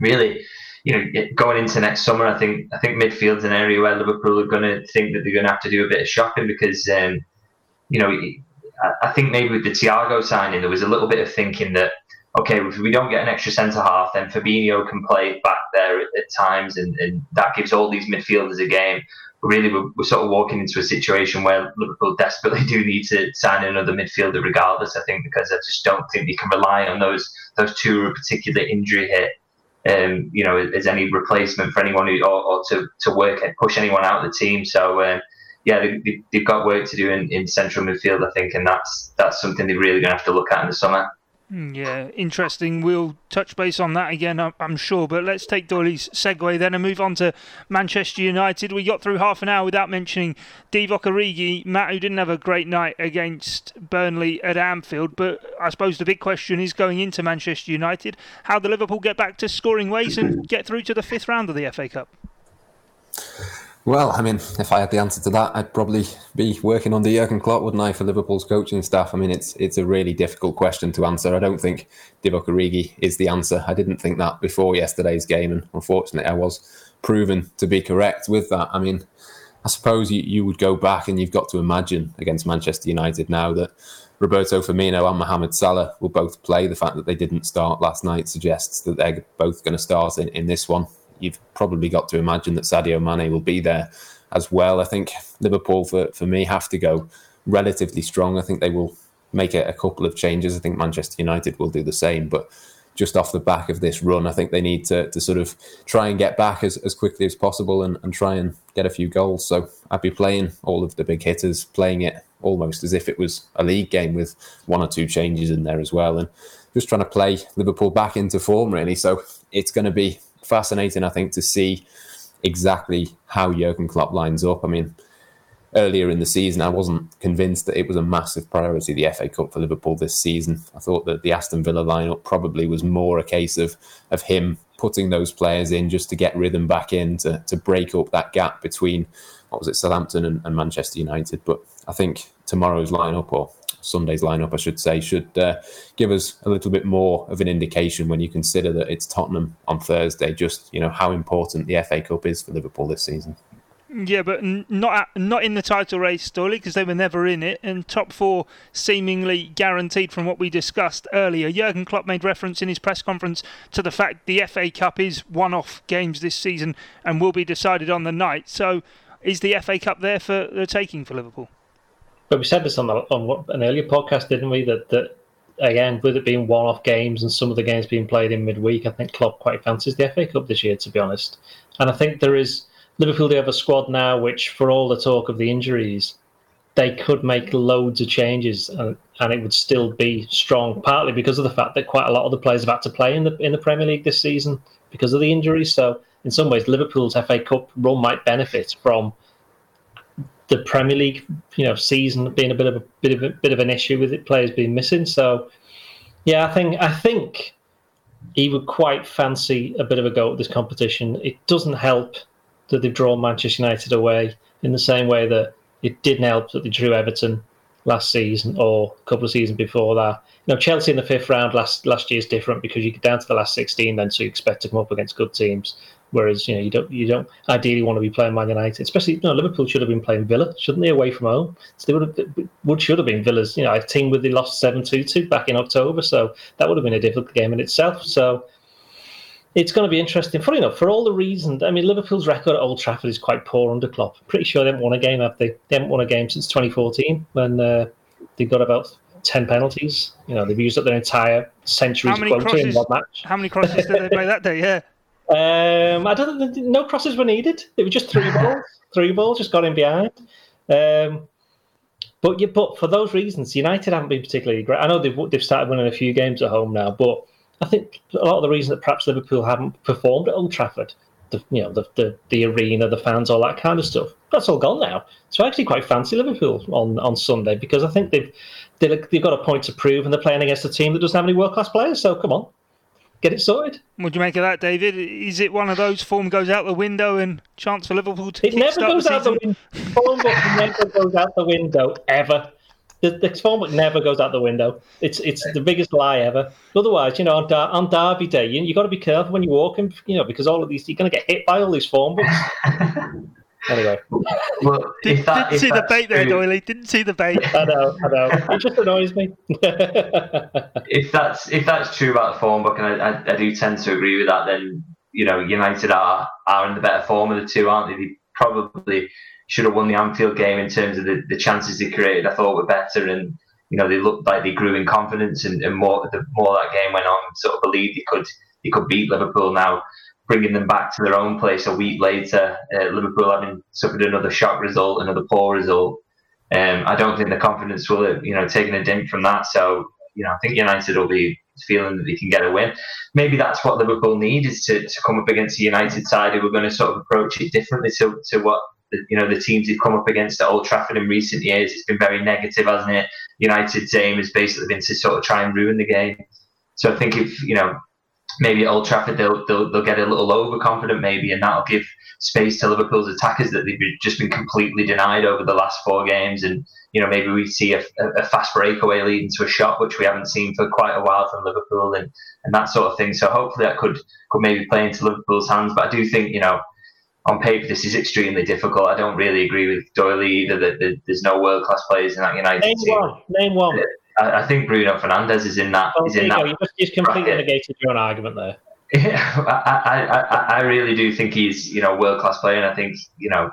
really, you know, going into next summer, I think I think midfield's an area where Liverpool are going to think that they're going to have to do a bit of shopping because, um, you know, I think maybe with the Thiago signing, there was a little bit of thinking that okay, if we don't get an extra centre half, then Fabinho can play back there at, at times, and, and that gives all these midfielders a game really we're, we're, sort of walking into a situation where Liverpool desperately do need to sign another midfielder regardless. I think because I just don't think they can rely on those those two particular injury hit. Um, you know, as any replacement for anyone who, or, or to, to work and push anyone out of the team. So, um, yeah, they, have got work to do in, in central midfield, I think, and that's that's something they're really going to have to look at in the summer. Hmm, yeah, interesting. We'll touch base on that again, I'm sure. But let's take Doyley's segue then and move on to Manchester United. We got through half an hour without mentioning Divock Origi, Matt, who didn't have a great night against Burnley at Anfield. But I suppose the big question is going into Manchester United, how the Liverpool get back to scoring ways and get through to the fifth round of the FA Cup. Well, I mean, if I had the answer to that, I'd probably be working on the Jurgen Klopp, wouldn't I, for Liverpool's coaching staff? I mean, it's it's a really difficult question to answer. I don't think Divock Origi is the answer. I didn't think that before yesterday's game, and unfortunately, I was proven to be correct with that. I mean, I suppose you, you would go back and you've got to imagine against Manchester United now that Roberto Firmino and Mohamed Salah will both play. The fact that they didn't start last night suggests that they're both going to start in, in this one you've probably got to imagine that Sadio Mane will be there as well. I think Liverpool, for, for me, have to go relatively strong. I think they will make a, a couple of changes. I think Manchester United will do the same, but just off the back of this run, I think they need to, to sort of try and get back as, as quickly as possible and, and try and get a few goals. So I'd be playing all of the big hitters, playing it almost as if it was a league game with one or two changes in there as well. And just trying to play Liverpool back into form, really. So it's going to be fascinating, I think, to see exactly how Jurgen Klopp lines up. I mean, earlier in the season, I wasn't convinced that it was a massive priority, the FA Cup for Liverpool this season. I thought that the Aston Villa lineup probably was more a case of, of him putting those players in just to get rhythm back in, to, to break up that gap between, what was it, Southampton and, and Manchester United. But I think tomorrow's lineup, or Sunday's lineup, I should say, should uh, give us a little bit more of an indication when you consider that it's Tottenham on Thursday. Just you know how important the FA Cup is for Liverpool this season. Yeah, but not not in the title race, Doyley, because they were never in it, and top four seemingly guaranteed from what we discussed earlier. Jurgen Klopp made reference in his press conference to the fact the FA Cup is one-off games this season and will be decided on the night. So, is the FA Cup there for the taking for Liverpool? But we said this on, the, on an earlier podcast, didn't we? That that again, with it being one-off games and some of the games being played in midweek, I think Klopp quite fancies the FA Cup this year, to be honest. And I think there is Liverpool, they have a squad now which, for all the talk of the injuries, they could make loads of changes and, and it would still be strong, partly because of the fact that quite a lot of the players have had to play in the in the Premier League this season because of the injuries. So in some ways, Liverpool's FA Cup run might benefit from the Premier League, you know, season being a bit of a bit of a bit of an issue with it, players being missing. So yeah, I think I think he would quite fancy a bit of a go at this competition. It doesn't help that they've drawn Manchester United away in the same way that it didn't help that they drew Everton last season or a couple of seasons before that. You know, Chelsea in the fifth round last last year is different because you get down to the last sixteen, then so you expect to come up against good teams. Whereas you know you don't you don't ideally want to be playing Man United, especially you know Liverpool should have been playing Villa, shouldn't they, away from home? So they would have would should have been Villa's you know a team with they lost seven two two back in October, so that would have been a difficult game in itself. So it's going to be interesting. Funny enough, for all the reasons, I mean, Liverpool's record at Old Trafford is quite poor under Klopp. Pretty sure they haven't won a game, have they? They haven't won a game since 2014 when uh, they got about 10 penalties. You know, they've used up their entire century's quota in one match. How many crosses did they play that day? Yeah. <laughs> Um, I don't think no crosses were needed. It was just three <laughs> balls. Three balls just got in behind. Um, but yeah, but for those reasons, United haven't been particularly great. I know they've they've started winning a few games at home now, but I think a lot of the reason that perhaps Liverpool haven't performed at Old Trafford, the you know the, the, the arena, the fans, all that kind of stuff, that's all gone now. So I actually quite fancy Liverpool on, on Sunday because I think they've they've got a point to prove and they're playing against a team that doesn't have any world class players. So come on, get it sorted. What do you make of that, David? Is it one of those form goes out the window and chance for Liverpool to? It never goes the out the window. Form <laughs> never goes out the window ever the, the form never goes out the window. It's it's the biggest lie ever. Otherwise, you know, on, on Derby Day, you, you got to be careful when you're walking, you know, because all of these you're going to get hit by all these form books. <laughs> anyway, well, Did, that, didn't see the bait there, Doyley. Didn't see the bait. I know, I know. It just annoys me. <laughs> if that's if that's true about the form book, and I, I, I do tend to agree with that, then you know, United are are in the better form of the two, aren't they? They probably should have won the Anfield game in terms of the, the chances they created. I thought were better, and you know they looked like they grew in confidence, and, and more the more that game went on, sort of believed they could they could beat Liverpool. Now bringing them back to their own place a week later, uh, Liverpool having suffered another shock result, another poor result. Um, I don't think the confidence will have you know taken a dent from that. So you know I think United will be feeling that they can get a win. Maybe that's what Liverpool need is to, to come up against the United side who are going to sort of approach it differently to, to what you know the teams they've come up against at Old Trafford in recent years. It's been very negative, hasn't it? United's aim has basically been to sort of try and ruin the game. So I think if you know maybe at Old Trafford they'll they'll, they'll get a little overconfident maybe, and that'll give space to Liverpool's attackers that they've just been completely denied over the last four games. And you know maybe we see a, a fast breakaway leading to a shot which we haven't seen for quite a while from Liverpool and and that sort of thing. So hopefully that could could maybe play into Liverpool's hands. But I do think you know on paper, this is extremely difficult. I don't really agree with Doyley either that, that there's no world class players in that United Name team. One. Name one. I, I, think Bruno Fernandes is in that. Oh, is in that. You just, completely bracket. negated your own argument there. <laughs> Yeah, I, I, I really do think he's you know world class player, and I think you know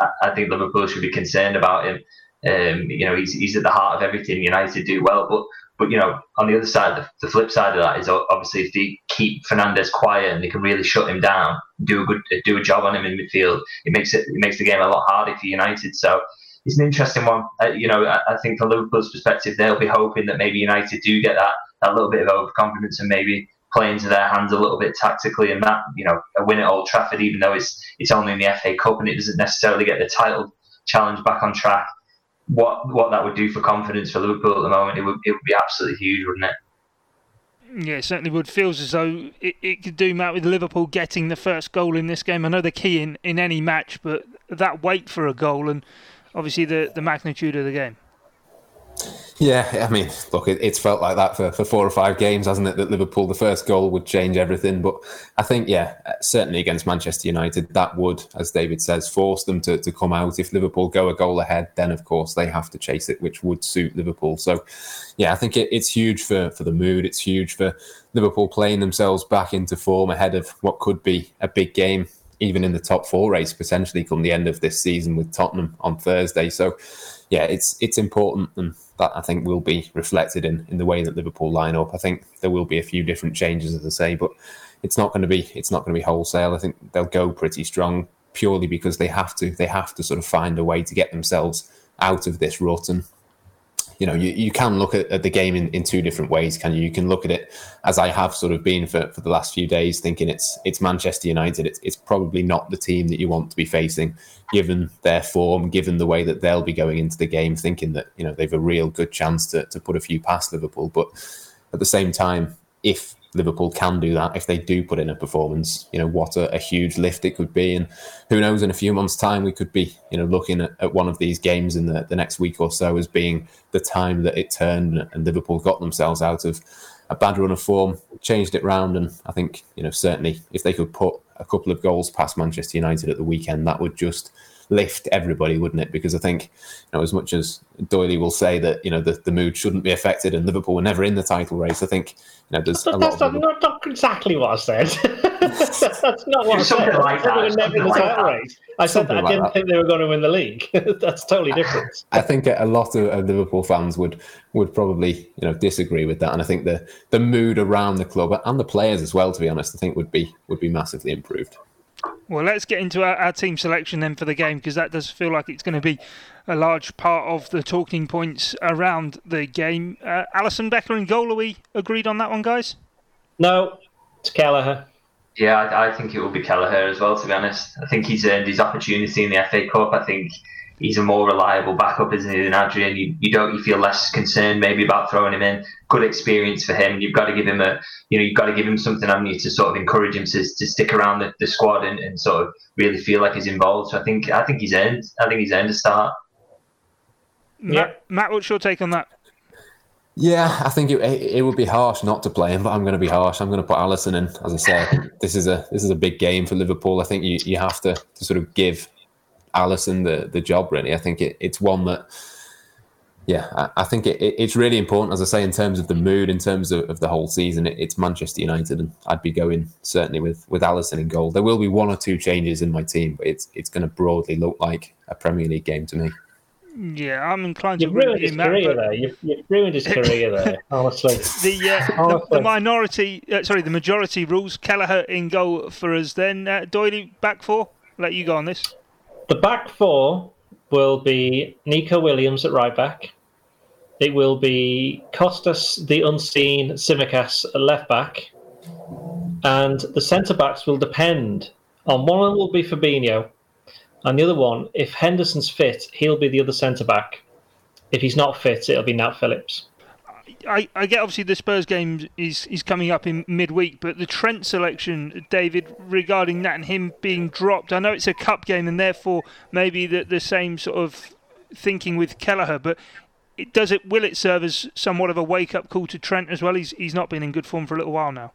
I, I think Liverpool should be concerned about him. Um, you know, he's, he's at the heart of everything United do well, but but you know, on the other side, the, the, flip side of that is obviously if they keep Fernandez quiet and they can really shut him down, do a good do a job on him in midfield, it makes it it makes the game a lot harder for United. So it's an interesting one. Uh, you know, I, I, think from Liverpool's perspective, they'll be hoping that maybe United do get that that little bit of overconfidence and maybe play into their hands a little bit tactically, and that you know a win at Old Trafford, even though it's it's only in the FA Cup and it doesn't necessarily get the title challenge back on track what what that would do for confidence for Liverpool at the moment, it would it would be absolutely huge, wouldn't it? Yeah, it certainly would. Feels as though it, it could do Matt with Liverpool getting the first goal in this game. I know key in, in any match, but that wait for a goal and obviously the, the magnitude of the game. Yeah, I mean, look, it, it's felt like that for, for four or five games, hasn't it? That Liverpool, the first goal would change everything. But I think, yeah, certainly against Manchester United, that would, as David says, force them to, to come out. If Liverpool go a goal ahead, then of course they have to chase it, which would suit Liverpool. So, yeah, I think it, it's huge for, for the mood. It's huge for Liverpool playing themselves back into form ahead of what could be a big game, even in the top four race, potentially come the end of this season with Tottenham on Thursday. So, yeah, it's it's important and that I think will be reflected in, in the way that Liverpool line up. I think there will be a few different changes, as I say, but it's not going to be it's not going to be wholesale. I think they'll go pretty strong purely because they have to they have to sort of find a way to get themselves out of this rut and you know, you, you can look at, at the game in, in two different ways, can you? You can look at it as I have sort of been for, for the last few days, thinking it's it's Manchester United. It's, it's probably not the team that you want to be facing, given their form, given the way that they'll be going into the game, thinking that, you know, they've a real good chance to, to put a few past Liverpool. But at the same time, if Liverpool can do that if they do put in a performance. You know what a, a, huge lift it could be, and who knows? In a few months' time, we could be you know looking at, at one of these games in the, the next week or so as being the time that it turned and Liverpool got themselves out of a bad run of form, changed it round, and I think you know certainly if they could put a couple of goals past Manchester United at the weekend, that would just lift everybody, wouldn't it? Because I think, you know, as much as Doyley will say that you know the, the mood shouldn't be affected and Liverpool were never in the title race, I think you know there's that's, a lot. That's not, not, exactly what I said. <laughs> that's not what I said. Like that. They were never in the title race. I said that I didn't think they were going to win the league. <laughs> that's totally different. I think a lot of, of Liverpool fans would would probably you know disagree with that, and I think the the mood around the club and the players as well, to be honest, I think would be would be massively improved. Well, let's get into our, our team selection then for the game because that does feel like it's going to be a large part of the talking points around the game. Uh, Alisson Becker and goal, are we agreed on that one, guys? No, it's Kelleher. Yeah, I, I, think it will be Kelleher as well, to be honest. I think he's earned his opportunity in the FA Cup. I think he's a more reliable backup, isn't he, than Adrian? You, you don't you feel less concerned maybe about throwing him in. Good experience for him. You've got to give him a you know you've got to give him something on you to sort of encourage him to, to stick around the, the squad and, and sort of really feel like he's involved. So I think I think he's earned I think he's earned a start. Matt, Matt what's your take on that? Yeah, I think it, it would be harsh not to play him, but I'm going to be harsh. I'm going to put Alisson in. As I say, this is a this is a big game for Liverpool. I think you, you have to, to sort of give Alisson the the job. Really, I think it, it's one that. Yeah, I, I think it, it, it's really important, as I say, in terms of the mood, in terms of, of the whole season. it's Manchester United, and I'd be going certainly with with Alisson in goal. There will be one or two changes in my team, but it's it's going to broadly look like a Premier League game to me. Yeah, I'm inclined you've to ruined his career there. You've, you've, ruined his career there. <laughs> Honestly, the, uh, honestly. the, the minority, uh, sorry, the majority rules. Kelleher in goal for us. Then uh, Doyley back four. Let you go on this. The back four will be Neco Williams at right back. It will be Costas, the unseen Tsimikas at left back. And the centre backs will depend on one will be Fabinho, and the other one, if Henderson's fit, he'll be the other centre back. If he's not fit, it'll be Nat Phillips. I, I get obviously the Spurs game is, is coming up in midweek, but the Trent selection, David, regarding that and him being dropped, I know it's a cup game and therefore maybe the, the same sort of thinking with Kelleher, but it, does it will it serve as somewhat of a wake up call to Trent as well? He's he's not been in good form for a little while now.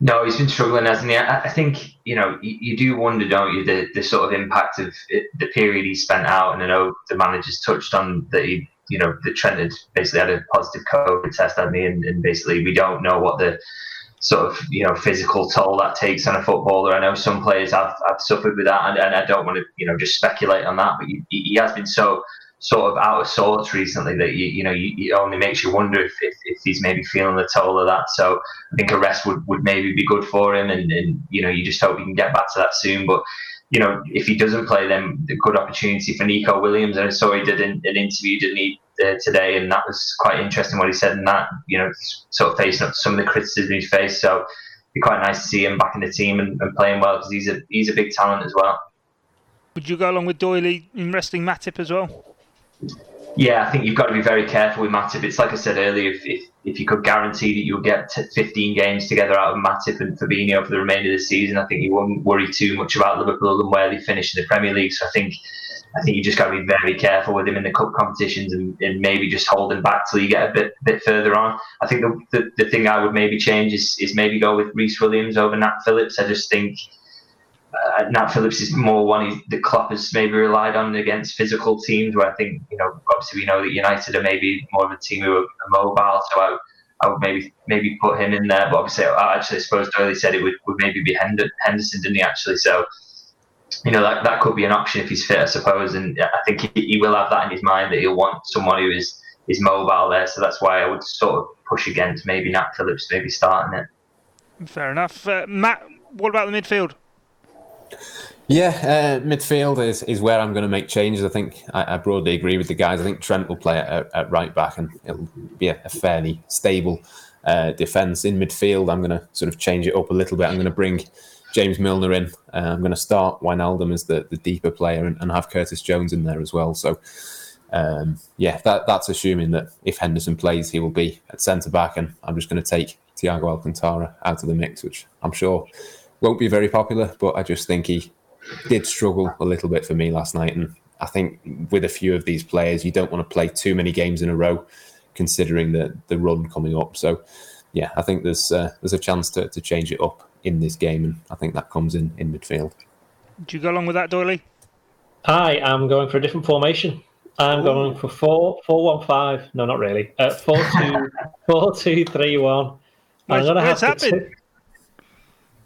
No, he's been struggling, hasn't he? I, think you know you, you, do wonder, don't you, the, the sort of impact of it, the period he spent out. And I know the managers touched on that he you know, the Trent had basically had a positive COVID test on me, and, and basically we don't know what the sort of you know physical toll that takes on a footballer. I know some players have, have suffered with that, and, and I don't want to you know just speculate on that, but he, he has been so sort of out of sorts recently that you you know it only makes you wonder if, if, if, he's maybe feeling the toll of that. So I think a rest would, would maybe be good for him, and, and you know you just hope he can get back to that soon. But you know, if he doesn't play, then a good opportunity for Neco Williams. And I saw he did an, an interview, didn't he, uh, today, and that was quite interesting what he said. And that, you know, sort of facing up some of the criticism he's faced. So it'd be quite nice to see him back in the team and, and playing well because he's a he's a big talent as well. Would you go along with Doyley in resting Matip as well? Yeah, I think you've got to be very careful with Matip. It's like I said earlier, if, if, if you could guarantee that you'll get 15 games together out of Matip and Fabinho for the remainder of the season, I think you won't worry too much about Liverpool and where they finish in the Premier League. So I think I think you just got to be very careful with him in the cup competitions and, and maybe just hold him back till you get a bit bit further on. I think the, the, the thing I would maybe change is, is maybe go with Rhys Williams over Nat Phillips. I just think uh, Nat Phillips is more one the Klopp has maybe relied on against physical teams. Where I think you know, obviously we know that United are maybe more of a team who are mobile. So I, I would maybe maybe put him in there. But obviously, I actually I suppose Doyley said it would, would maybe be Henderson, didn't he? Actually, so you know that that could be an option if he's fit, I suppose. And I think he, he will have that in his mind that he'll want someone who is is mobile there. So that's why I would sort of push against maybe Nat Phillips maybe starting it. Fair enough, uh, Matt. What about the midfield? Yeah, uh, midfield is, is where I'm going to make changes. I think I, I, broadly agree with the guys. I think Trent will play at, at right back and it'll be a, a fairly stable uh, defence. In midfield, I'm going to sort of change it up a little bit. I'm going to bring James Milner in. Uh, I'm going to start Wijnaldum as the, the deeper player and, and have Curtis Jones in there as well. So, um, yeah, that, that's assuming that if Henderson plays, he will be at centre back. And I'm just going to take Thiago Alcantara out of the mix, which I'm sure won't be very popular, but I just think he did struggle a little bit for me last night. And I think with a few of these players, you don't want to play too many games in a row, considering the the run coming up. So, yeah, I think there's uh, there's a chance to, to change it up in this game, and I think that comes in in midfield. Do you go along with that, Doyley? I am going for a different formation. I'm Ooh. going for four four one five. No, not really. Uh, four two <laughs> four two three one. Where's, I'm gonna have that been?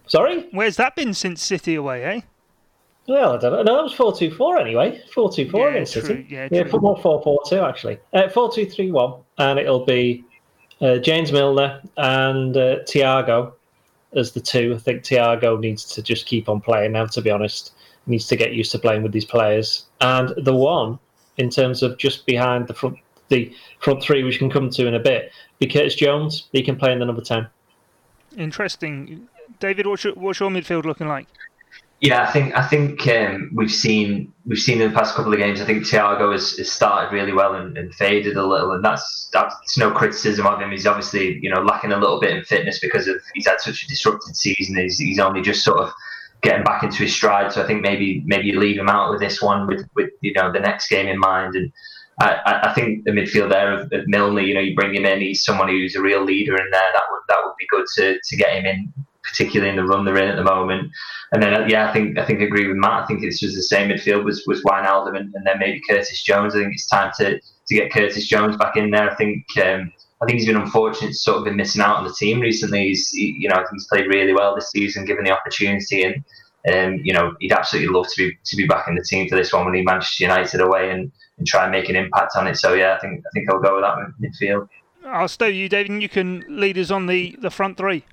Sorry, where's that been since City away? Eh? Well, I don't know. No, it was four two four anyway. Four two four against true. City. Yeah, yeah four four four two actually. Uh, four two three one, and it'll be uh, James Milner and uh, Thiago as the two. I think Thiago needs to just keep on playing now. To be honest, he needs to get used to playing with these players. And the one in terms of just behind the front, the front three, which can come to in a bit, be Curtis Jones. He can play in the number ten. Interesting, David. What's your, what's your midfield looking like? Yeah, I think I think um, we've seen we've seen in the past couple of games. I think Thiago has, has started really well and, and, faded a little, and that's that's no criticism of him. He's obviously you know lacking a little bit in fitness because of he's had such a disrupted season. He's, he's only just sort of getting back into his stride. So I think maybe maybe you leave him out with this one with with you know the next game in mind. And I, I think the midfield there of, of Milner, you know, you bring him in. He's someone who's a real leader in there. That would that would be good to to get him in particularly in the run they're in at the moment. And then, uh, yeah, I think I think I agree with Matt. I think it's just the same midfield was was Wijnaldum and, and then maybe Curtis Jones. I think it's time to to get Curtis Jones back in there. I think um, I think he's been unfortunate, sort of been missing out on the team recently. He's he, you know he's played really well this season, given the opportunity, and um, you know he'd absolutely love to be to be back in the team for this one when he Manchester United away and, and try and make an impact on it. So yeah, I think I think I'll go with that midfield. I'll stay you, David, and you can lead us on the the front three.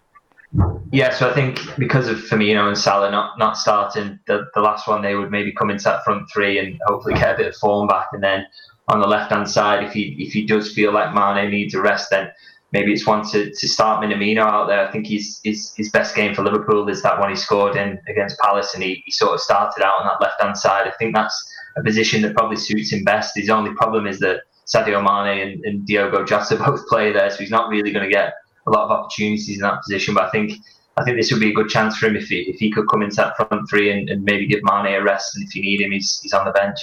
Yeah, so I think because of Firmino and Salah not, not starting the, the last one, they would maybe come into that front three and hopefully get a bit of form back. And then on the left hand side, if he if he does feel like Mane needs a rest, then maybe it's one to, to start Minamino out there. I think his, his his best game for Liverpool is that one he scored in against Palace, and he, he sort of started out on that left hand side. I think that's a position that probably suits him best. His only problem is that Sadio Mane and, and Diogo Jota <laughs> both play there, so he's not really going to get a lot of opportunities in that position. But I think I think this would be a good chance for him if he if he could come into that front three and, and maybe give Mane a rest, and if you need him, he's he's on the bench.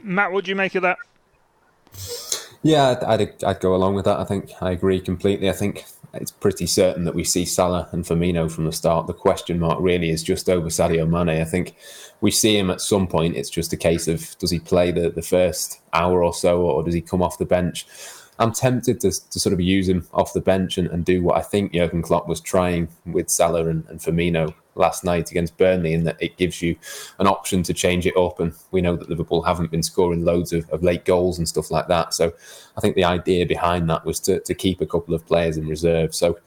Matt, what do you make of that? Yeah, I'd, I'd, I'd go along with that. I think I agree completely. I think it's pretty certain that we see Salah and Firmino from the start. The question mark really is just over Sadio Mane. I think we see him at some point. It's just a case of does he play the, the first hour or so, or does he come off the bench? I'm tempted to, to sort of use him off the bench and, and do what I think Jurgen Klopp was trying with Salah and, and Firmino last night against Burnley, in that it gives you an option to change it up. And we know that Liverpool haven't been scoring loads of, of late goals and stuff like that. So I think the idea behind that was to, to keep a couple of players in reserve. So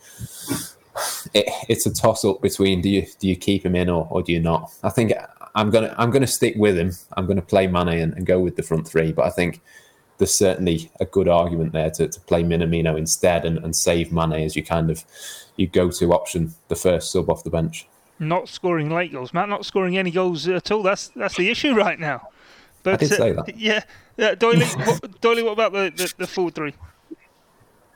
it, it's a toss up between do you do you keep him in or, or do you not? I think I'm gonna I'm gonna stick with him. I'm gonna play Mane and, and go with the front three, but I think there's certainly a good argument there to, to play Minamino instead and, and save Mane as you kind of you go to option the first sub off the bench. Not scoring late goals, Matt. Not scoring any goals at all. That's that's the issue right now. But, I did uh, say that. <laughs> Yeah, yeah Doyley. what, Doyley, what about the, the, the full three?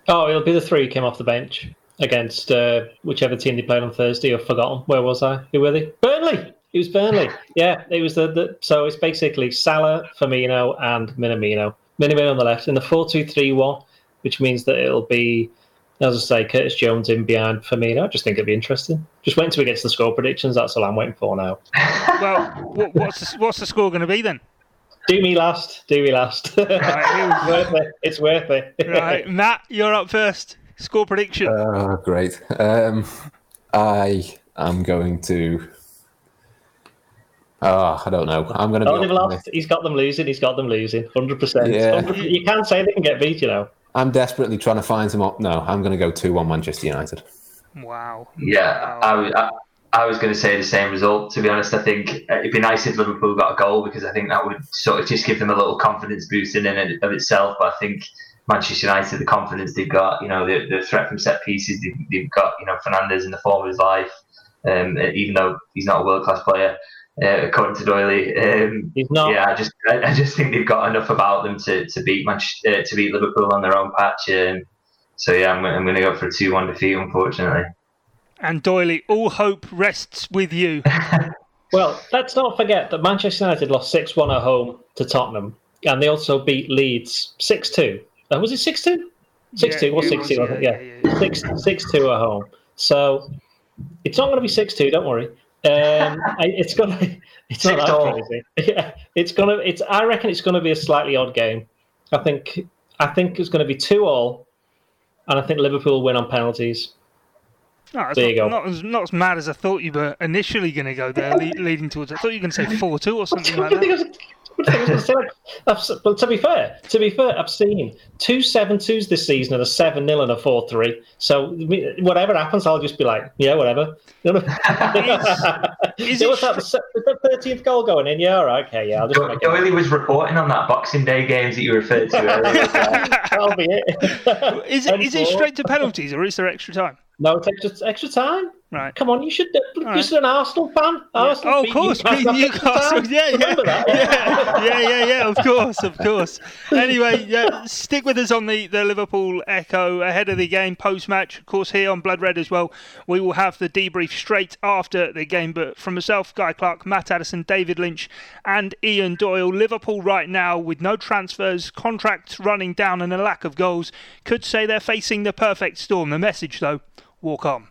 Oh, it'll be the three who came off the bench against uh, whichever team they played on Thursday. I've forgotten. Where was I? Who were they? Burnley. It was Burnley. <laughs> Yeah, it was the, the so it's basically Salah, Firmino, and Minamino. Minamino on the left in the four-two-three-one, which means that it'll be, as I say, Curtis Jones in behind Firmino. I just think it'd be interesting. Just wait until we get to the score predictions. That's all I'm waiting for now. <laughs> Well, what's the, what's the score going to be then? Do me last. Do me last. Right, <laughs> it's worth it. It's worth it. Right, Matt, you're up first. Score prediction. Oh, great. Um, I am going to. Oh, I don't know. I'm going to Oh, be. lost. He's got them losing. He's got them losing. Hundred percent. Yeah. You can't say they can get beat. You know. I'm desperately trying to find some. Op- no, I'm going to go two-one Manchester United. Wow. Yeah, I, was- I, I was going to say the same result. To be honest, I think uh, it'd be nice if Liverpool got a goal because I think that would sort of just give them a little confidence boost in and of itself. But I think Manchester United, the confidence they've got, you know, the, the threat from set pieces, they've, they've got, you know, Fernandes in the form of his life, um, even though he's not a world class player, uh, according to Doyley. Um, He's not. yeah, I just I, I just think they've got enough about them to, to beat Manchester, uh, to beat Liverpool on their own patch. Um, so yeah, I'm, I'm going to go for a two-one defeat, unfortunately. And Doyley, all hope rests with you. <laughs> Well, let's not forget that Manchester United lost 6 1 at home to Tottenham, and they also beat Leeds 6 2. Uh, was it 6 2? 6 2 Yeah, or 6 2, yeah. yeah, yeah. yeah, yeah. 6 6 2 at home. So it's not going to be 6 2, don't worry. Um, it's going <laughs> to it's not that all. crazy. <laughs> Yeah, it's going to, it's, I reckon it's going to be a slightly odd game. I think, I think it's going to be 2 all, and I think Liverpool win on penalties. No, it's There not, you go. Not as, not as mad as I thought you were initially going to go there, <laughs> le- leading towards. I thought you were going to say 4 2 or something like What do you that. Think I was- what do you think I was gonna say? I've s- But to be fair, to be fair, I've seen two seven twos this season and a seven 0 and a four three. So whatever happens, I'll just be like, yeah, whatever. You know? <laughs> Is Yeah, it what's that? The se- is the thirteenth goal going in? Yeah, all right, okay, yeah, I'll just make it. Was reporting on that Boxing Day games that you referred to earlier. <laughs> That'll be it. <laughs> Is it, is it straight to penalties or is there extra time? No, it's takes just extra time. Right. Come on, you should. You're right. an Arsenal fan. Arsenal Oh, of course, <laughs> Newcastle beat Newcastle. Yeah, yeah, <laughs> yeah, yeah, yeah, yeah. Of course, of course. Anyway, yeah, stick with us on the, the Liverpool Echo ahead of the game, post match. Of course, here on Blood Red as well, we will have the debrief straight after the game. But from myself, Guy Clark, Matt Addison, David Lynch, and Ian Doyle, Liverpool right now with no transfers, contracts running down, and a lack of goals, could say they're facing the perfect storm. The message, though, walk on.